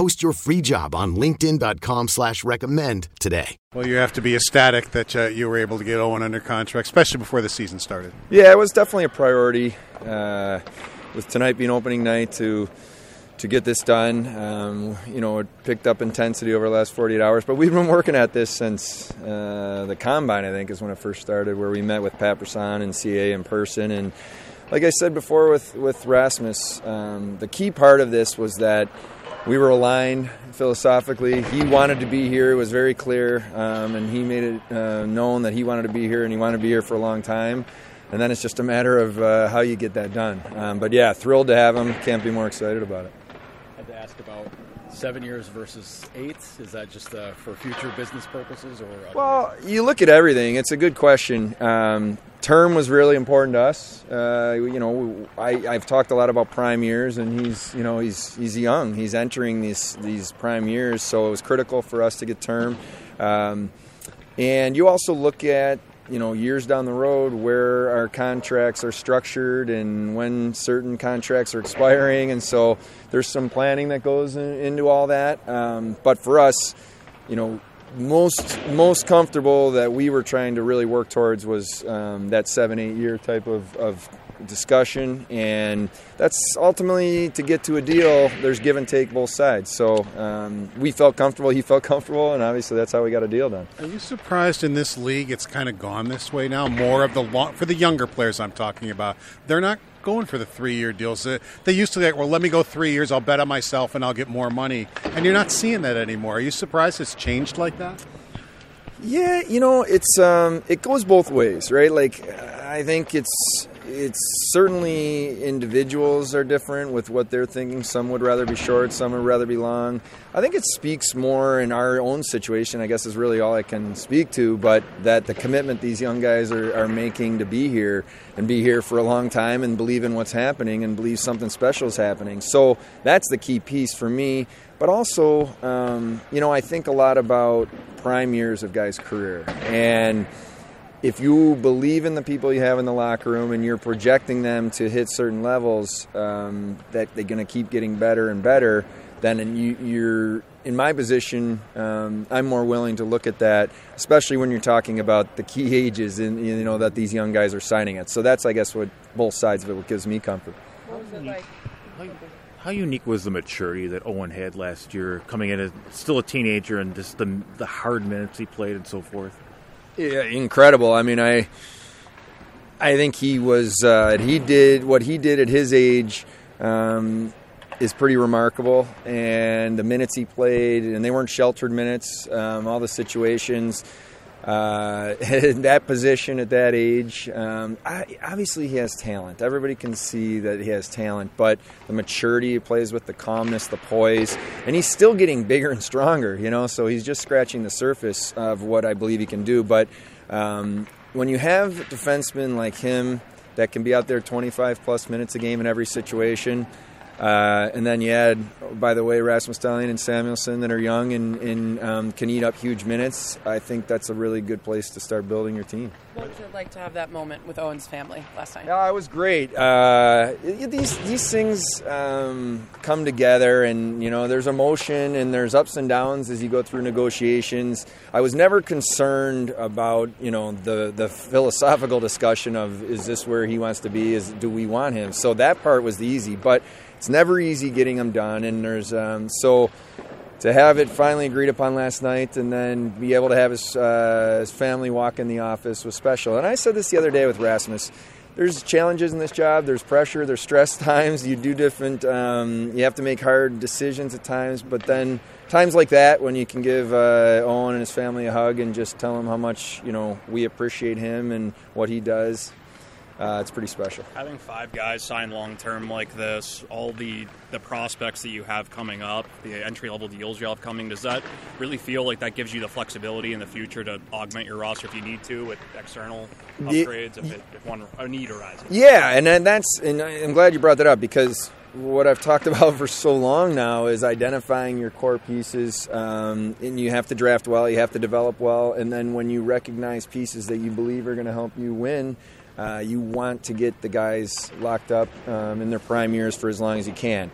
Post your free job on linkedin.com slash recommend today. Well, you have to be ecstatic that uh, you were able to get Owen under contract, especially before the season started. Yeah, it was definitely a priority. Uh, with tonight being opening night to to get this done, um, you know, it picked up intensity over the last 48 hours. But we've been working at this since uh, the combine. I think is when it first started, where we met with Pat Brisson and CA in person and like I said before with with Rasmus, um, the key part of this was that we were aligned philosophically. He wanted to be here; it was very clear, um, and he made it uh, known that he wanted to be here and he wanted to be here for a long time. And then it's just a matter of uh, how you get that done. Um, but yeah, thrilled to have him. Can't be more excited about it. I had to ask about seven years versus eight. Is that just uh, for future business purposes, or well, you look at everything. It's a good question. Um, term was really important to us. Uh, you know, I, have talked a lot about prime years, and he's you know he's he's young. He's entering these these prime years, so it was critical for us to get term. Um, and you also look at you know years down the road where our contracts are structured and when certain contracts are expiring. And so there's some planning that goes in, into all that. Um, but for us you know most most comfortable that we were trying to really work towards was um, that seven eight year type of, of discussion and that's ultimately to get to a deal there's give and take both sides so um, we felt comfortable he felt comfortable and obviously that's how we got a deal done are you surprised in this league it's kind of gone this way now more of the long, for the younger players i'm talking about they're not going for the three year deals. They used to like, well, let me go three years, I'll bet on myself and I'll get more money. And you're not seeing that anymore. Are you surprised it's changed like that? Yeah, you know, it's um, it goes both ways, right? Like, I think it's it's certainly individuals are different with what they're thinking. Some would rather be short, some would rather be long. I think it speaks more in our own situation, I guess is really all I can speak to, but that the commitment these young guys are, are making to be here and be here for a long time and believe in what's happening and believe something special is happening. So that's the key piece for me. But also, um, you know, I think a lot about prime years of guys' career. And if you believe in the people you have in the locker room and you're projecting them to hit certain levels um, that they're going to keep getting better and better, then you, are in my position. Um, I'm more willing to look at that, especially when you're talking about the key ages and you know that these young guys are signing at. So that's, I guess, what both sides of it what gives me comfort. What was it like? How unique was the maturity that Owen had last year, coming in as still a teenager and just the the hard minutes he played and so forth? Incredible. I mean, I I think he was uh, he did what he did at his age um, is pretty remarkable, and the minutes he played, and they weren't sheltered minutes. Um, all the situations. Uh, in that position at that age, um, I, obviously he has talent. Everybody can see that he has talent, but the maturity he plays with, the calmness, the poise, and he's still getting bigger and stronger. You know, so he's just scratching the surface of what I believe he can do. But um, when you have defensemen like him that can be out there 25 plus minutes a game in every situation. Uh, and then you add, by the way, Rasmus Dahlin and Samuelsson that are young and, and um, can eat up huge minutes. I think that's a really good place to start building your team. What was it like to have that moment with Owen's family last night? Yeah, it was great. Uh, these these things um, come together, and you know, there's emotion and there's ups and downs as you go through negotiations. I was never concerned about you know the the philosophical discussion of is this where he wants to be? Is do we want him? So that part was the easy, but it's never easy getting them done, and there's um, so to have it finally agreed upon last night and then be able to have his, uh, his family walk in the office was special. And I said this the other day with Rasmus. There's challenges in this job. There's pressure. There's stress times. You do different. Um, you have to make hard decisions at times. But then times like that, when you can give uh, Owen and his family a hug and just tell him how much you know we appreciate him and what he does, uh, it's pretty special. Having five guys sign long term like this, all the the prospects that you have coming up, the entry level deals you have coming, does that really feel like that gives you the flexibility in the future to augment your roster if you need to with external upgrades if, it, if one a need arises? Yeah, and that's and I'm glad you brought that up because what I've talked about for so long now is identifying your core pieces, um, and you have to draft well, you have to develop well, and then when you recognize pieces that you believe are going to help you win uh, you want to get the guys locked up um, in their prime years for as long as you can.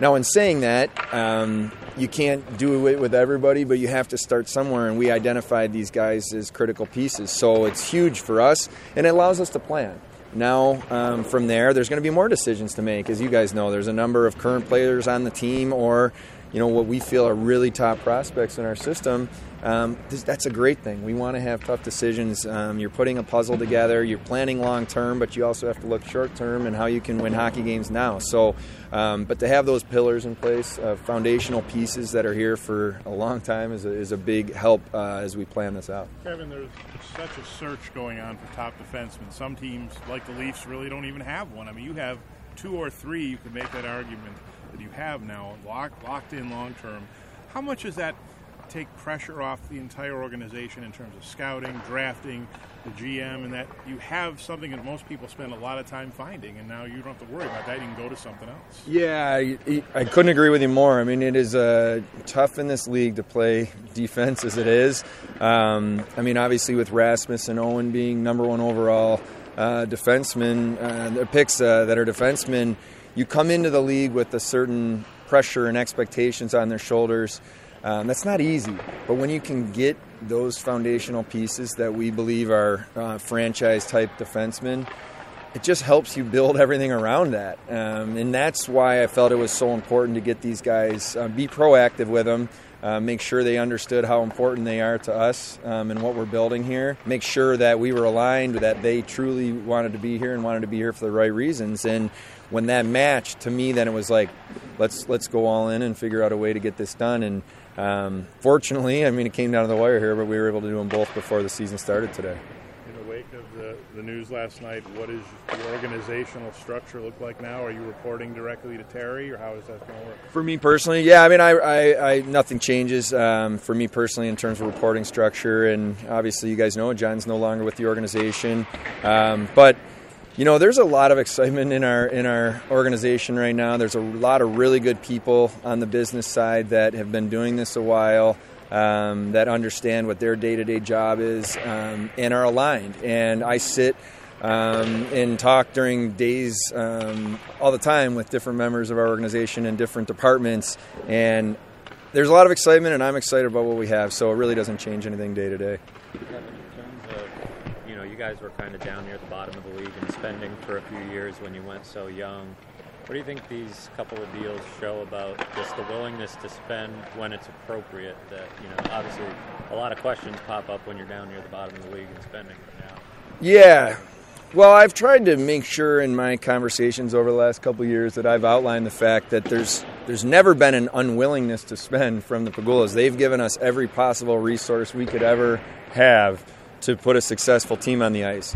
Now, in saying that, um, you can't do it with everybody, but you have to start somewhere, and we identified these guys as critical pieces. So it's huge for us, and it allows us to plan. Now, um, from there, there's going to be more decisions to make. As you guys know, there's a number of current players on the team or you know what we feel are really top prospects in our system um, this, that's a great thing. We want to have tough decisions. Um, you're putting a puzzle together. You're planning long term, but you also have to look short term and how you can win hockey games now. So, um, but to have those pillars in place, uh, foundational pieces that are here for a long time, is a, is a big help uh, as we plan this out. Kevyn, there's such a search going on for top defensemen. Some teams, like the Leafs, really don't even have one. I mean, you have two or three. You can make that argument that you have now locked locked in long term. How much does that take pressure off the entire organization in terms of scouting, drafting, the GM, and that you have something that most people spend a lot of time finding, and now you don't have to worry about that. You can go to something else. Yeah, I, I couldn't agree with you more. I mean, it is uh, tough in this league to play defense as it is. Um, I mean, obviously with Rasmus and Owen being number one overall uh, defensemen, uh, picks uh, that are defensemen, you come into the league with a certain pressure and expectations on their shoulders. Um, that's not easy, but when you can get those foundational pieces that we believe are uh, franchise type defensemen, it just helps you build everything around that. Um, and that's why I felt it was so important to get these guys, uh, be proactive with them, uh, make sure they understood how important they are to us um, and what we're building here, make sure that we were aligned, that they truly wanted to be here and wanted to be here for the right reasons. And when that matched, to me, then it was like, let's let's go all in and figure out a way to get this done. And um, fortunately, I mean, it came down to the wire here, but we were able to do them both before the season started today. In the wake of the, the news last night, what does the organizational structure look like now? Are you reporting directly to Terry, or how is that going to work? For me personally, yeah, I mean, I, I, I nothing changes um, for me personally in terms of reporting structure, and obviously, you guys know John's no longer with the organization, um, but you know, there's a lot of excitement in our in our organization right now. There's a lot of really good people on the business side that have been doing this a while, um, that understand what their day-to-day job is, um, and are aligned. And I sit um, and talk during days um, all the time with different members of our organization and different departments, and there's a lot of excitement, and I'm excited about what we have. So it really doesn't change anything day to day guys were kind of down near the bottom of the league and spending for a few years when you went so young. What do you think these couple of deals show about just the willingness to spend when it's appropriate? That you know, obviously, a lot of questions pop up when you're down near the bottom of the league and spending right now. Yeah, well, I've tried to make sure in my conversations over the last couple years that I've outlined the fact that there's there's never been an unwillingness to spend from the Pegulas. They've given us every possible resource we could ever have to put a successful team on the ice.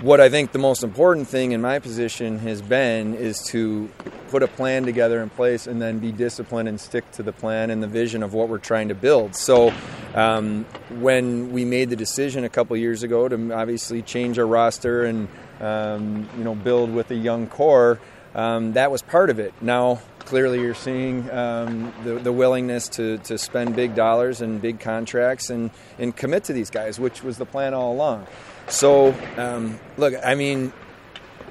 What I think the most important thing in my position has been is to put a plan together in place and then be disciplined and stick to the plan and the vision of what we're trying to build. So, um, when we made the decision a couple years ago to obviously change our roster and um, you know build with a young core, um, that was part of it. Now, clearly, you're seeing um, the, the, willingness to, to spend big dollars and big contracts and, and commit to these guys, which was the plan all along. So, um, look, I mean,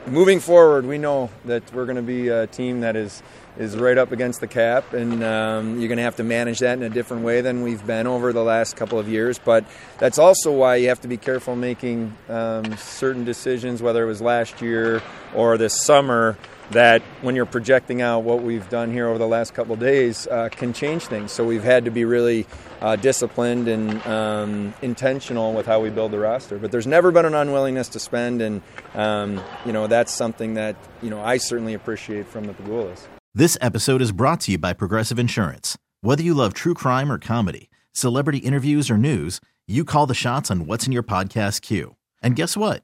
moving forward, we know that we're going to be a team that is is right up against the cap, and um, you're going to have to manage that in a different way than we've been over the last couple of years. But that's also why you have to be careful making um, certain decisions, whether it was last year or this summer, that when you're projecting out what we've done here over the last couple days uh, can change things. So we've had to be really uh, disciplined and um, intentional with how we build the roster. But there's never been an unwillingness to spend, and um, you know that's something that you know I certainly appreciate from the Pegulas. This episode is brought to you by Progressive Insurance. Whether you love true crime or comedy, celebrity interviews or news, you call the shots on what's in your podcast queue. And guess what?